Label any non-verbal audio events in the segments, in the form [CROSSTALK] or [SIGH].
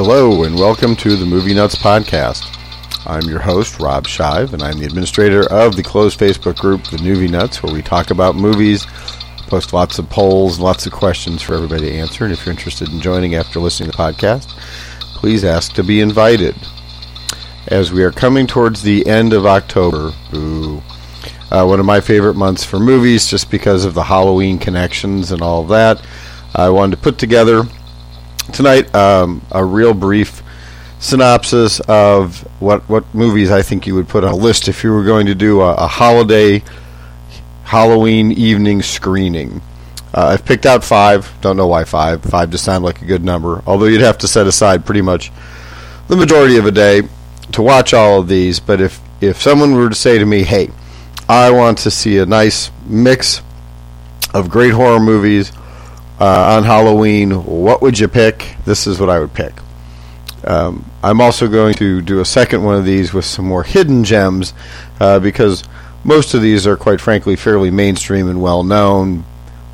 Hello, and welcome to the Movie Nuts Podcast. I'm your host, Rob Shive, and I'm the administrator of the closed Facebook group, The Movie Nuts, where we talk about movies, post lots of polls, lots of questions for everybody to answer. And if you're interested in joining after listening to the podcast, please ask to be invited. As we are coming towards the end of October, ooh, uh, one of my favorite months for movies, just because of the Halloween connections and all of that, I wanted to put together tonight um, a real brief synopsis of what what movies I think you would put on a list if you were going to do a, a holiday Halloween evening screening. Uh, I've picked out five. Don't know why five. Five just sound like a good number. Although you'd have to set aside pretty much the majority of a day to watch all of these. But if if someone were to say to me, "Hey, I want to see a nice mix of great horror movies uh, on Halloween. What would you pick? This is what I would pick. Um, I'm also going to do a second one of these with some more hidden gems uh, because most of these are, quite frankly, fairly mainstream and well known.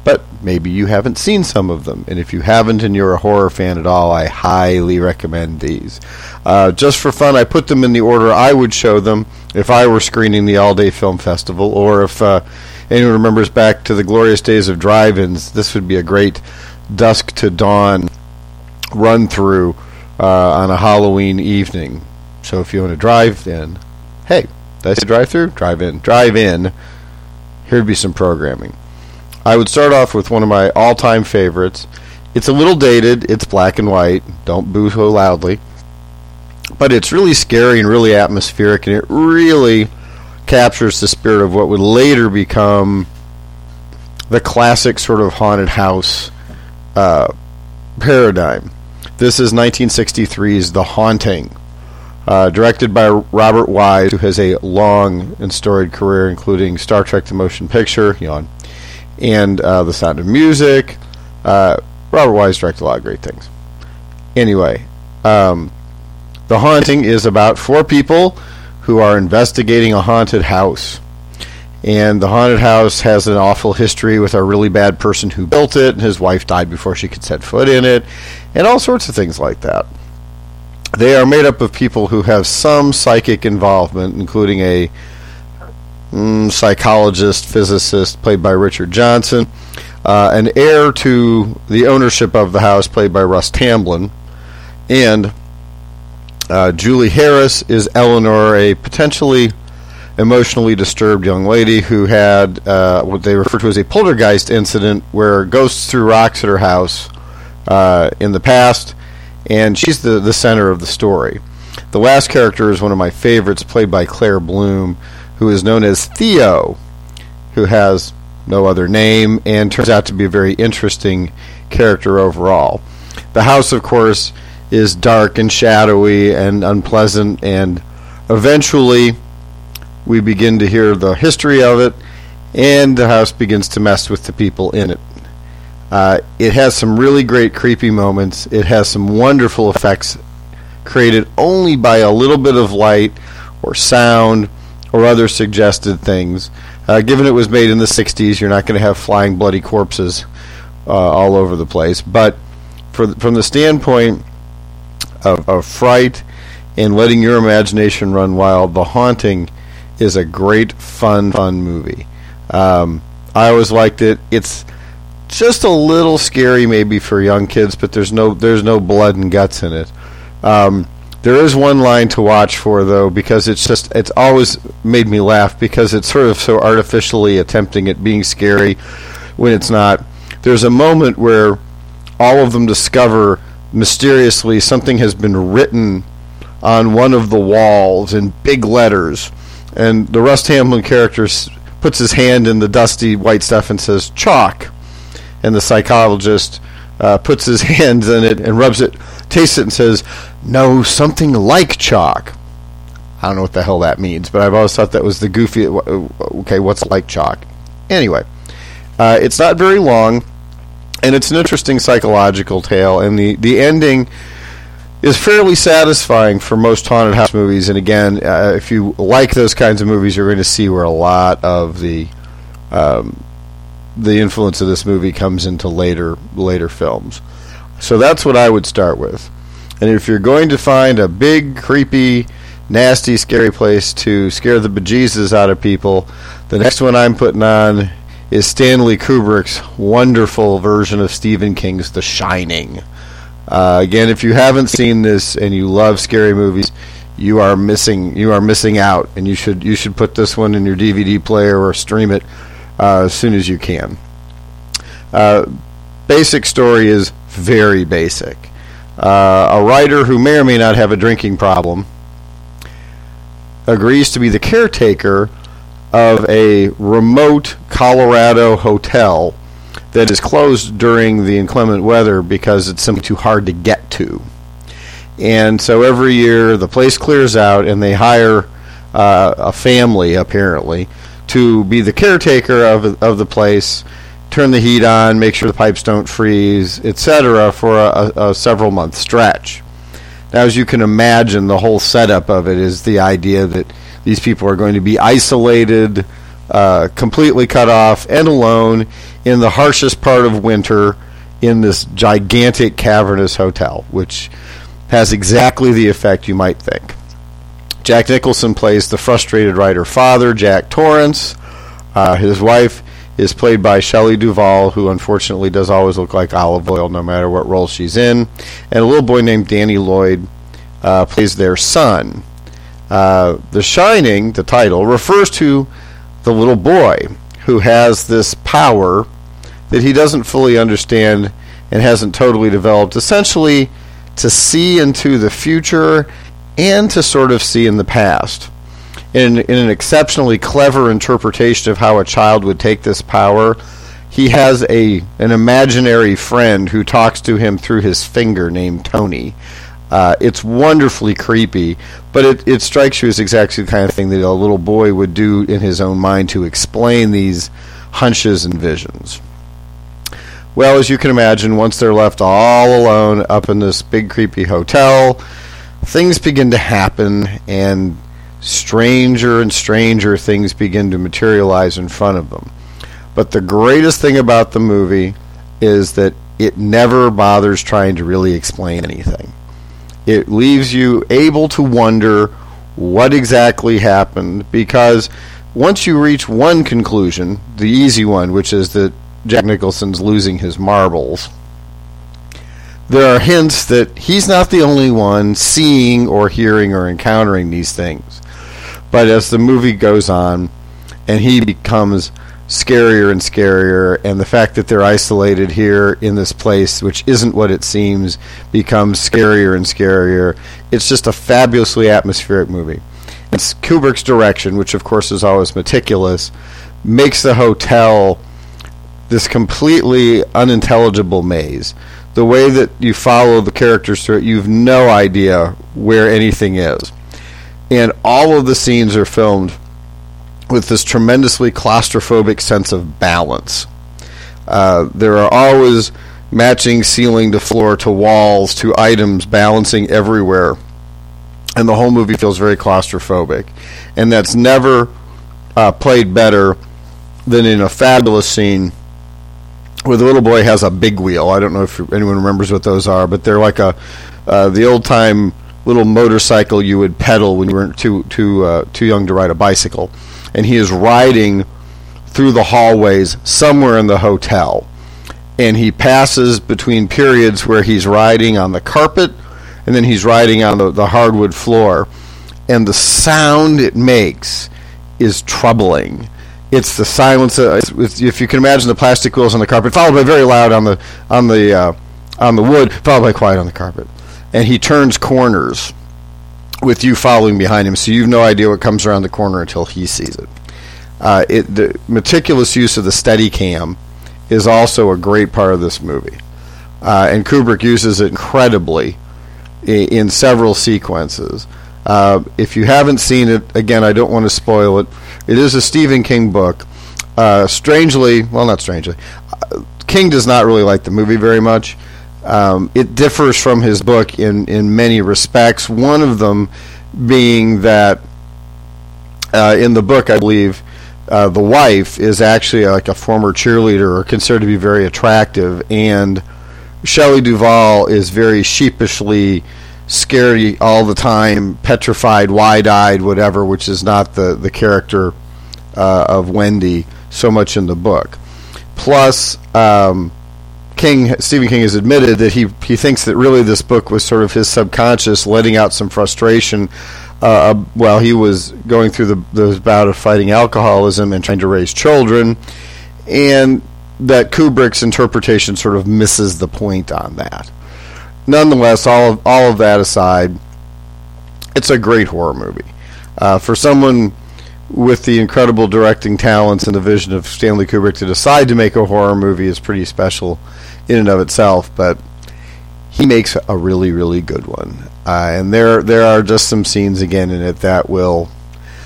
But maybe you haven't seen some of them. And if you haven't and you're a horror fan at all, I highly recommend these. Uh, just for fun, I put them in the order I would show them if I were screening the All Day Film Festival or if uh, anyone remembers back to the glorious days of drive-ins, this would be a great dusk to dawn run through uh, on a Halloween evening. So if you want to drive in, hey, I say drive through? Drive in. Drive in. Here'd be some programming. I would start off with one of my all-time favorites. It's a little dated. It's black and white. Don't boo so loudly. But it's really scary and really atmospheric, and it really captures the spirit of what would later become the classic sort of haunted house uh, paradigm. This is 1963's The Haunting, uh, directed by Robert Wise, who has a long and storied career, including Star Trek: The Motion Picture, yawn, and uh, The Sound of Music. Uh, Robert Wise directed a lot of great things. Anyway, um, The Haunting is about four people who are investigating a haunted house. And the haunted house has an awful history with a really bad person who built it, and his wife died before she could set foot in it, and all sorts of things like that. They are made up of people who have some psychic involvement, including a mm, psychologist, physicist, played by Richard Johnson, uh, an heir to the ownership of the house, played by Russ Tamblyn, and uh, Julie Harris is Eleanor, a potentially emotionally disturbed young lady who had uh, what they refer to as a poltergeist incident where ghosts threw rocks at her house uh, in the past, and she's the, the center of the story. The last character is one of my favorites, played by Claire Bloom, who is known as Theo, who has no other name and turns out to be a very interesting character overall. The house, of course, is dark and shadowy and unpleasant, and eventually we begin to hear the history of it, and the house begins to mess with the people in it. Uh, it has some really great creepy moments. It has some wonderful effects created only by a little bit of light or sound or other suggested things. Uh, given it was made in the 60s, you're not going to have flying bloody corpses uh, all over the place. But for, from the standpoint of, of fright and letting your imagination run wild, The Haunting is a great, fun, fun movie. Um, I always liked it. It's just a little scary, maybe for young kids, but there's no there's no blood and guts in it. Um, there is one line to watch for though, because it's just it's always made me laugh because it's sort of so artificially attempting at being scary when it's not. There's a moment where all of them discover mysteriously something has been written on one of the walls in big letters, and the Russ Tamblyn character puts his hand in the dusty white stuff and says chalk, and the psychologist uh, puts his [LAUGHS] hands in it and rubs it, tastes it, and says, "No, something like chalk." I don't know what the hell that means, but I've always thought that was the goofy. Okay, what's like chalk? Anyway, uh, it's not very long and it's an interesting psychological tale. And the the ending is fairly satisfying for most haunted house movies. And again, uh, if you like those kinds of movies, you're going to see where a lot of the um, the influence of this movie comes into later later films. So that's what I would start with. And if you're going to find a big, creepy, nasty, scary place to scare the bejesus out of people, the next one I'm putting on is Stanley Kubrick's wonderful version of Stephen King's The Shining. Uh, again, if you haven't seen this and you love scary movies, you are missing you are missing out, and you should you should put this one in your DVD player or stream it uh, as soon as you can. Uh, basic story is very basic. Uh, a writer who may or may not have a drinking problem agrees to be the caretaker of a remote Colorado hotel that is closed during the inclement weather because it's simply too hard to get to. And so every year the place clears out and they hire uh, a family, apparently, to be the caretaker of, of the place, turn the heat on, make sure the pipes don't freeze, etc., for a, a several month stretch. Now, as you can imagine, the whole setup of it is the idea that these people are going to be isolated, uh, completely cut off, and alone in the harshest part of winter in this gigantic cavernous hotel, which has exactly the effect you might think. Jack Nicholson plays the frustrated writer father, Jack Torrance. Uh, his wife is played by Shelley Duvall, who unfortunately does always look like Olive Oyl no matter what role she's in. And a little boy named Danny Lloyd uh, plays their son. Uh, the Shining, the title, refers to the little boy who has this power that he doesn't fully understand and hasn't totally developed. Essentially, to see into the future and to sort of see in the past. In, in an exceptionally clever interpretation of how a child would take this power, he has a an imaginary friend who talks to him through his finger named Tony. Uh, it's wonderfully creepy, but it, it strikes you as exactly the kind of thing that a little boy would do in his own mind to explain these hunches and visions. Well, as you can imagine, once they're left all alone up in this big creepy hotel, things begin to happen and stranger and stranger things begin to materialize in front of them. But the greatest thing about the movie is that it never bothers trying to really explain anything. It leaves you able to wonder what exactly happened because once you reach one conclusion, the easy one, which is that Jack Nicholson's losing his marbles. There are hints that he's not the only one seeing or hearing or encountering these things. But as the movie goes on and he becomes scarier and scarier, and the fact that they're isolated here in this place, which isn't what it seems, becomes scarier and scarier. It's just a fabulously atmospheric movie. It's Kubrick's direction, which of course is always meticulous, makes the hotel this completely unintelligible maze. The way that you follow the characters through it, you've no idea where anything is. And all of the scenes are filmed with this tremendously claustrophobic sense of balance. Uh, there are always matching ceiling to floor to walls to items balancing everywhere. And the whole movie feels very claustrophobic. And that's never uh, played better than in a fabulous scene where the little boy has a big wheel. I don't know if anyone remembers what those are, but they're like a uh, the old time little motorcycle you would pedal when you were too too uh, too young to ride a bicycle, and he is riding through the hallways somewhere in the hotel, and he passes between periods where he's riding on the carpet, and then he's riding on the, the hardwood floor, and the sound it makes is troubling it's the silence. Uh, it's, if you can imagine the plastic wheels on the carpet, followed by very loud on the on the uh, on the wood, followed by quiet on the carpet. And he turns corners with you following behind him, so you have no idea what comes around the corner until he sees it. Uh, it the meticulous use of the Steadicam is also a great part of this movie, uh, and Kubrick uses it incredibly in, in several sequences. Uh, if you haven't seen it, again, I don't want to spoil it. It is a Stephen King book. Uh, strangely, well, not strangely, uh, King does not really like the movie very much. Um, it differs from his book in, in many respects. One of them being that uh, in the book, I believe, uh, the wife is actually like a former cheerleader or considered to be very attractive, and Shelley Duvall is very sheepishly scary all the time, petrified, wide-eyed, whatever, which is not the the character uh, of Wendy so much in the book. Plus, um, King Stephen King has admitted that he he thinks that really this book was sort of his subconscious letting out some frustration uh, while he was going through the the bout of fighting alcoholism and trying to raise children, and that Kubrick's interpretation sort of misses the point on that. Nonetheless, all of, all of that aside, it's a great horror movie. Uh, for someone with the incredible directing talents and the vision of Stanley Kubrick to decide to make a horror movie is pretty special in and of itself, but he makes a really, really good one. Uh, and there, there are just some scenes again in it that will.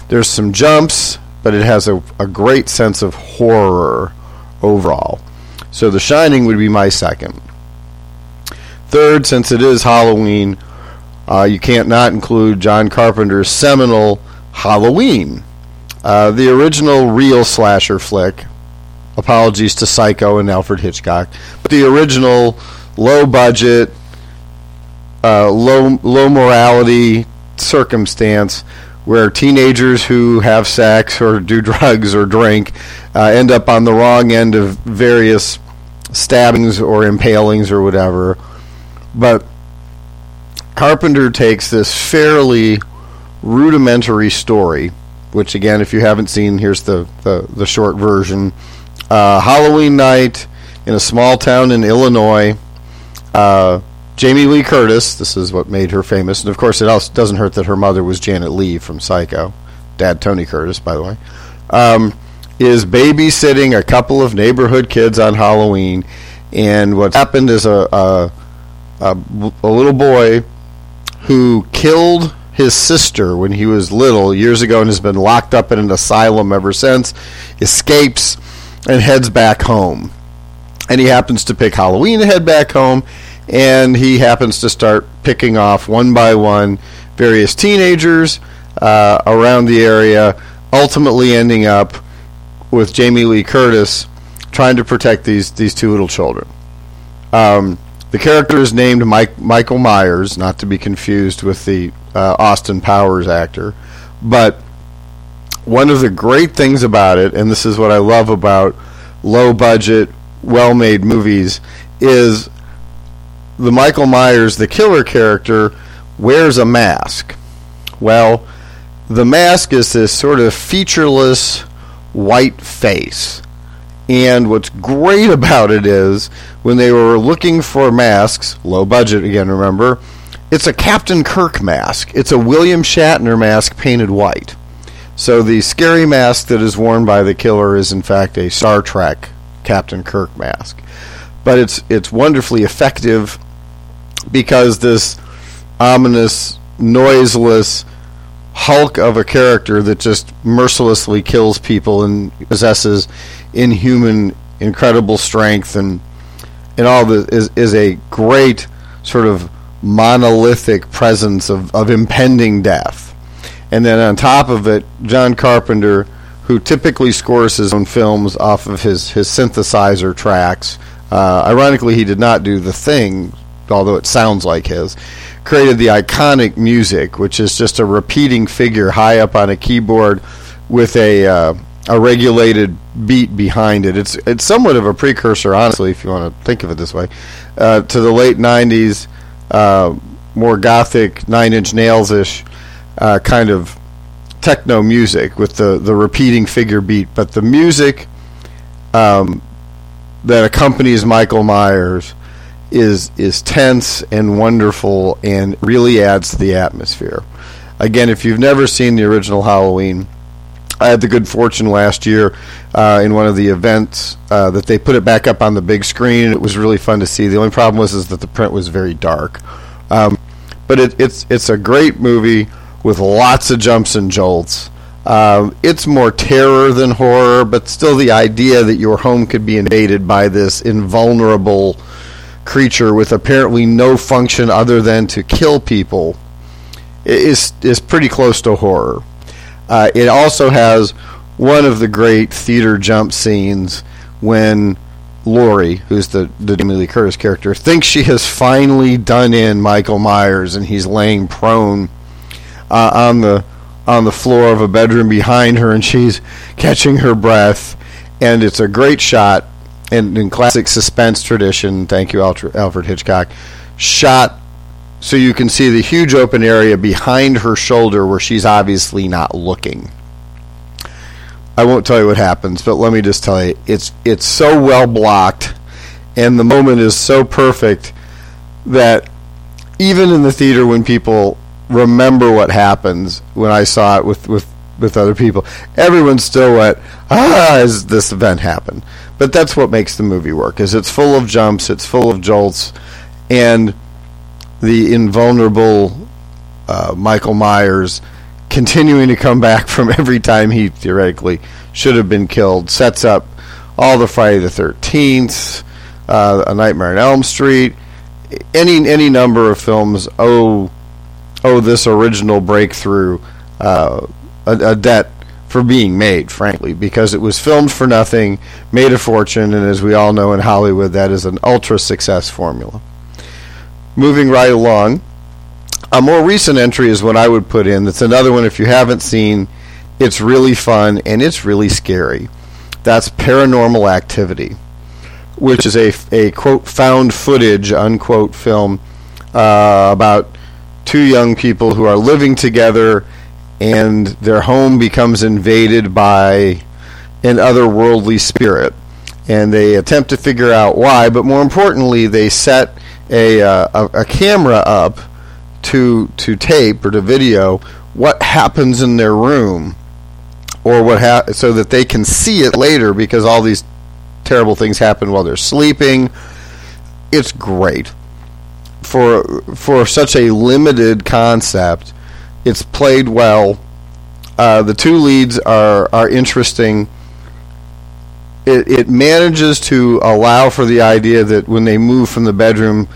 There's some jumps, but it has a, a great sense of horror overall. So The Shining would be my second. Third, since it is Halloween, uh, you can't not include John Carpenter's seminal Halloween. Uh, the original real slasher flick. Apologies to Psycho and Alfred Hitchcock, but the original low budget, uh, low low morality circumstance where teenagers who have sex or do [LAUGHS] drugs or drink uh, end up on the wrong end of various stabbings or impalings or whatever. But Carpenter takes this fairly rudimentary story which again, if you haven't seen, here's the, the, the short version. Uh, Halloween night in a small town in Illinois. Uh, Jamie Lee Curtis, this is what made her famous, and of course, it also doesn't hurt that her mother was Janet Leigh from Psycho, Dad Tony Curtis, by the way, um, is babysitting a couple of neighborhood kids on Halloween, and what happened is a, a, a, a little boy who killed his sister when he was little years ago and has been locked up in an asylum ever since, escapes and heads back home. And he happens to pick Halloween to head back home, and he happens to start picking off one by one various teenagers uh, around the area, ultimately ending up with Jamie Lee Curtis trying to protect these these two little children. Um, the character is named Mike, Michael Myers, not to be confused with the uh, Austin Powers actor. But one of the great things about it, and this is what I love about low budget, well made movies, is the Michael Myers, the killer character, wears a mask. Well, the mask is this sort of featureless white face. And what's great [LAUGHS] about it is when they were looking for masks, low budget again, remember, it's a Captain Kirk mask. It's a William Shatner mask painted white. So the scary mask that is worn by the killer is in fact a Star Trek Captain Kirk mask. But it's it's wonderfully effective because this ominous, noiseless hulk of a character that just mercilessly kills people and possesses inhuman, incredible strength and and all this is is a great sort of monolithic presence of, of impending death. And then on top of it, John Carpenter, who typically scores his own films off of his, his synthesizer tracks, uh, ironically, he did not do The Thing, although it sounds like his, created the iconic music, which is just a repeating figure high up on a keyboard with a. Uh, a regulated beat behind it. It's it's somewhat of a precursor, honestly, if you want to think of it this way, uh, to the late '90s uh, more gothic Nine Inch Nails ish uh, kind of techno music with the the repeating figure beat, but the music um, that accompanies Michael Myers is is tense and wonderful and really adds to the atmosphere. Again, if you've never seen the original Halloween, I had the good fortune last year uh, in one of the events uh, that they put it back up on the big screen. It was really fun to see. The only problem was is that the print was very dark, um, but it, it's it's a great movie with lots of jumps and jolts. Um, it's more terror than horror, but still the idea that your home could be invaded by this invulnerable creature with apparently no function other than to kill people is is pretty close to horror. Uh, it also has one of the great theater jump scenes when Laurie, who's the the Jamie Lee Curtis character, thinks she has finally done in Michael Myers, and he's laying prone uh, on the on the floor of a bedroom behind her, and she's catching her breath. And it's a great shot, and in classic suspense tradition. Thank you, Alfred Hitchcock. Shot so you can see the huge open area behind her shoulder where she's obviously not looking. I won't tell you what happens, but let me just tell you, it's it's so well blocked, and the moment is so perfect that even in the theater, when people remember what happens, when I saw it with with with other people, everyone still went, "Ah!" as this event happened. But that's what makes the movie work. Is it's full of jumps, it's full of jolts, and the invulnerable uh, Michael Myers continuing to come back [LAUGHS] from every time he theoretically should have been killed. Sets up all the Friday the Thirteenth, uh, A Nightmare on Elm Street, any any number of films owe owe this original breakthrough uh, a, a, debt for being made, frankly, because it was filmed for nothing, made a fortune, and as we all know in Hollywood, that is an ultra success formula. Moving right along, a more recent entry is what I would put in. That's another one if you haven't seen. It's really fun and it's really scary. That's Paranormal Activity, which is a, a quote found footage unquote film uh, about two young people who are living together and their home becomes invaded by an otherworldly spirit. And they attempt to figure out why, but more importantly, they set a, uh, a, a camera up to to tape or to video what happens in their room or what ha- so that they can see it later because all these terrible things happen while they're sleeping it's great for for such a limited concept it's played well. Uh, the two leads are are interesting. It, it manages to allow for the idea that when they move from the bedroom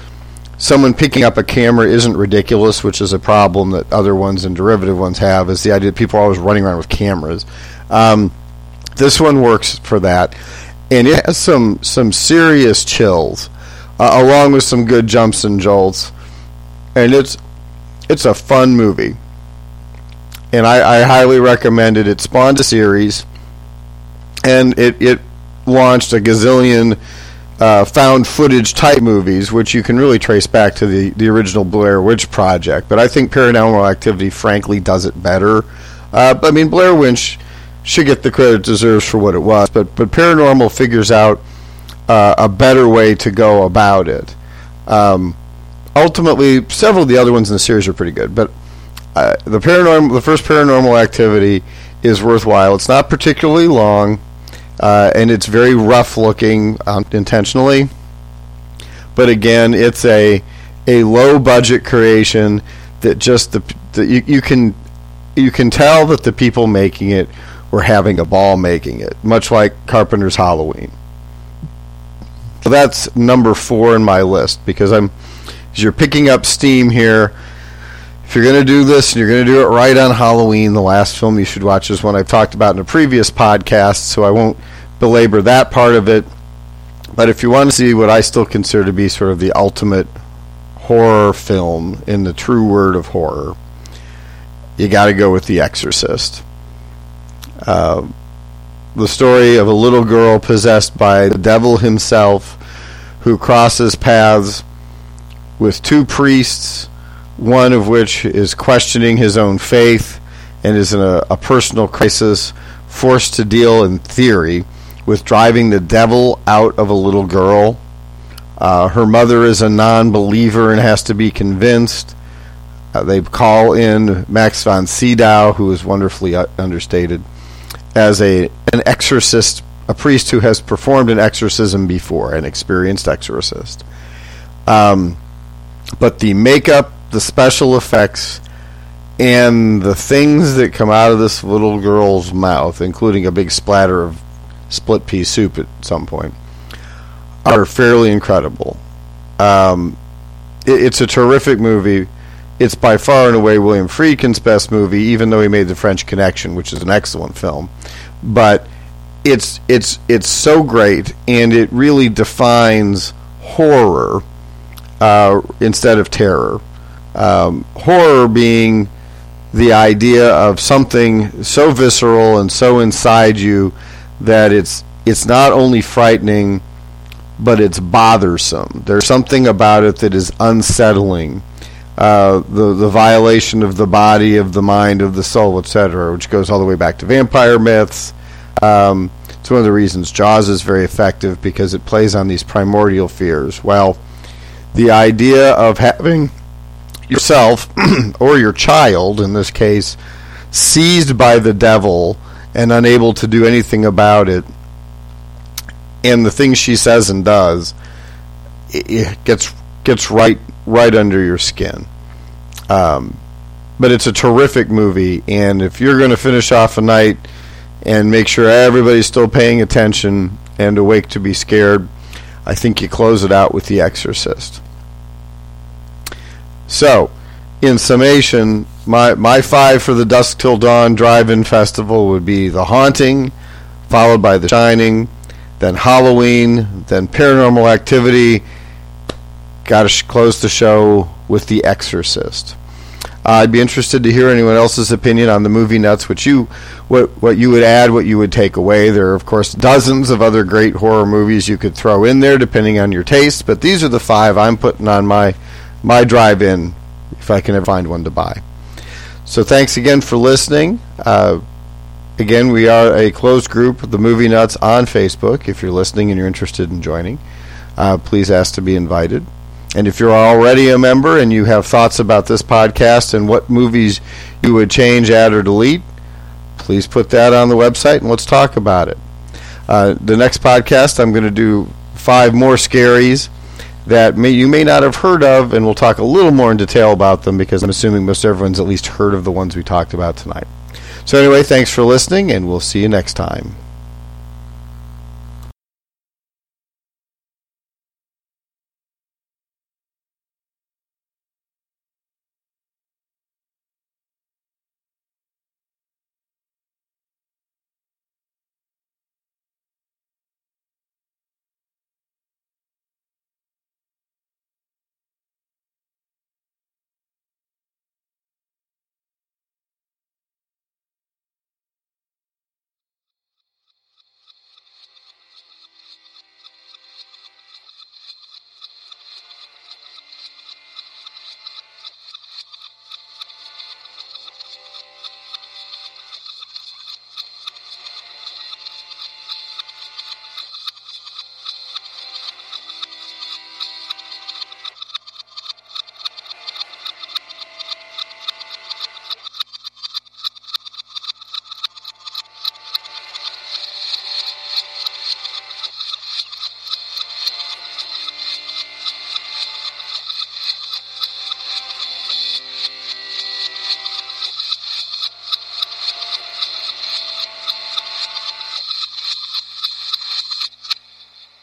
someone picking up a camera isn't ridiculous, which is a problem that other ones and derivative ones have, is the idea that people are always running around with cameras. Um, this one works for that, and it has some some serious chills, uh, along with some good jumps and jolts, and it's it's a fun movie, and I, I highly recommend it. It spawned a series, and it it launched a gazillion uh, found footage type movies, which you can really trace back to the, the original Blair Witch Project. But I think Paranormal Activity, frankly, does it better. Uh, I mean, Blair Witch should get the credit it deserves for what it was, but but Paranormal figures out uh, a better way to go about it. Um, ultimately, several of the other ones in the series are pretty good, but uh, the paranormal, the first Paranormal Activity is worthwhile. It's not particularly long uh, and it's very rough looking um, intentionally. But again, it's a a low budget creation that just the, the you, you can you can tell that the people making it were having a ball making it, much like Carpenter's Halloween. That's number four in my list because I'm as you're picking up steam here. If you're going to do this and you're going to do it right on Halloween, the last film you should watch is one I've talked about in a previous podcast, so I won't belabor that part of it. But if you want to see what I still consider to be sort of the ultimate horror film in the true word of horror, you got to go with The Exorcist. Uh, the story of a little girl possessed by the devil himself who crosses paths with two priests, one of which is questioning his own faith and is in a, a personal crisis, forced to deal in theory with driving the devil out of a little girl. Uh, her mother is a non believer and has to be convinced. Uh, they call in Max von Sydow, who is wonderfully uh, understated, as a an exorcist, a priest who has performed an exorcism before, an experienced exorcist. Um, but the makeup, the special effects, and the things that come out of this little girl's mouth, including a big splatter of split pea soup at some point, are fairly incredible. Um, it, it's a terrific movie. It's by far and away William Friedkin's best movie, even though he made The French Connection, which is an excellent film. But it's it's it's so great, and it really defines horror uh, instead of terror. Um, horror being the idea of something so visceral and so inside you that it's it's not only frightening but it's bothersome. There's something about it that is unsettling. Uh, the the violation of the body, of the mind, of the soul, etc., which goes all the way back to vampire myths. Um, it's one of the reasons Jaws is very effective because it plays on these primordial fears. Well, the idea of having yourself [CLEARS THROAT] or your child, in this case, seized by the devil and unable to do anything about it, and the things she says and does, it gets gets right right under your skin. Um, but it's a terrific movie, and if you're going to finish off a night and make sure everybody's still paying attention and awake to be scared, I think you close it out with The Exorcist. So, in summation, my my five for the Dusk Till Dawn Drive-In Festival would be The Haunting, followed by The Shining, then Halloween, then Paranormal Activity. Got to close the show with The Exorcist. Uh, I'd be interested to hear anyone else's opinion on the movie nuts. What you, what what you would add, what you would take away. There are of course dozens of other great horror movies you could throw in there, depending on your taste. But these are the five I'm putting on my my drive-in if I can ever find one to buy. So thanks again for listening. Uh, again, we are a closed group, the Movie Nuts, on Facebook. If you're listening and you're interested in joining, uh, please ask to be invited. And if you're already a member and you have thoughts about this podcast and what movies you would change, add, or delete, please put that on the website and let's talk about it. Uh, the next podcast, I'm going to do five more scaries that may, you may not have heard of, and we'll talk a little more in detail about them because I'm assuming most everyone's at least heard of the ones we talked about tonight. So, anyway, thanks for listening, and we'll see you next time.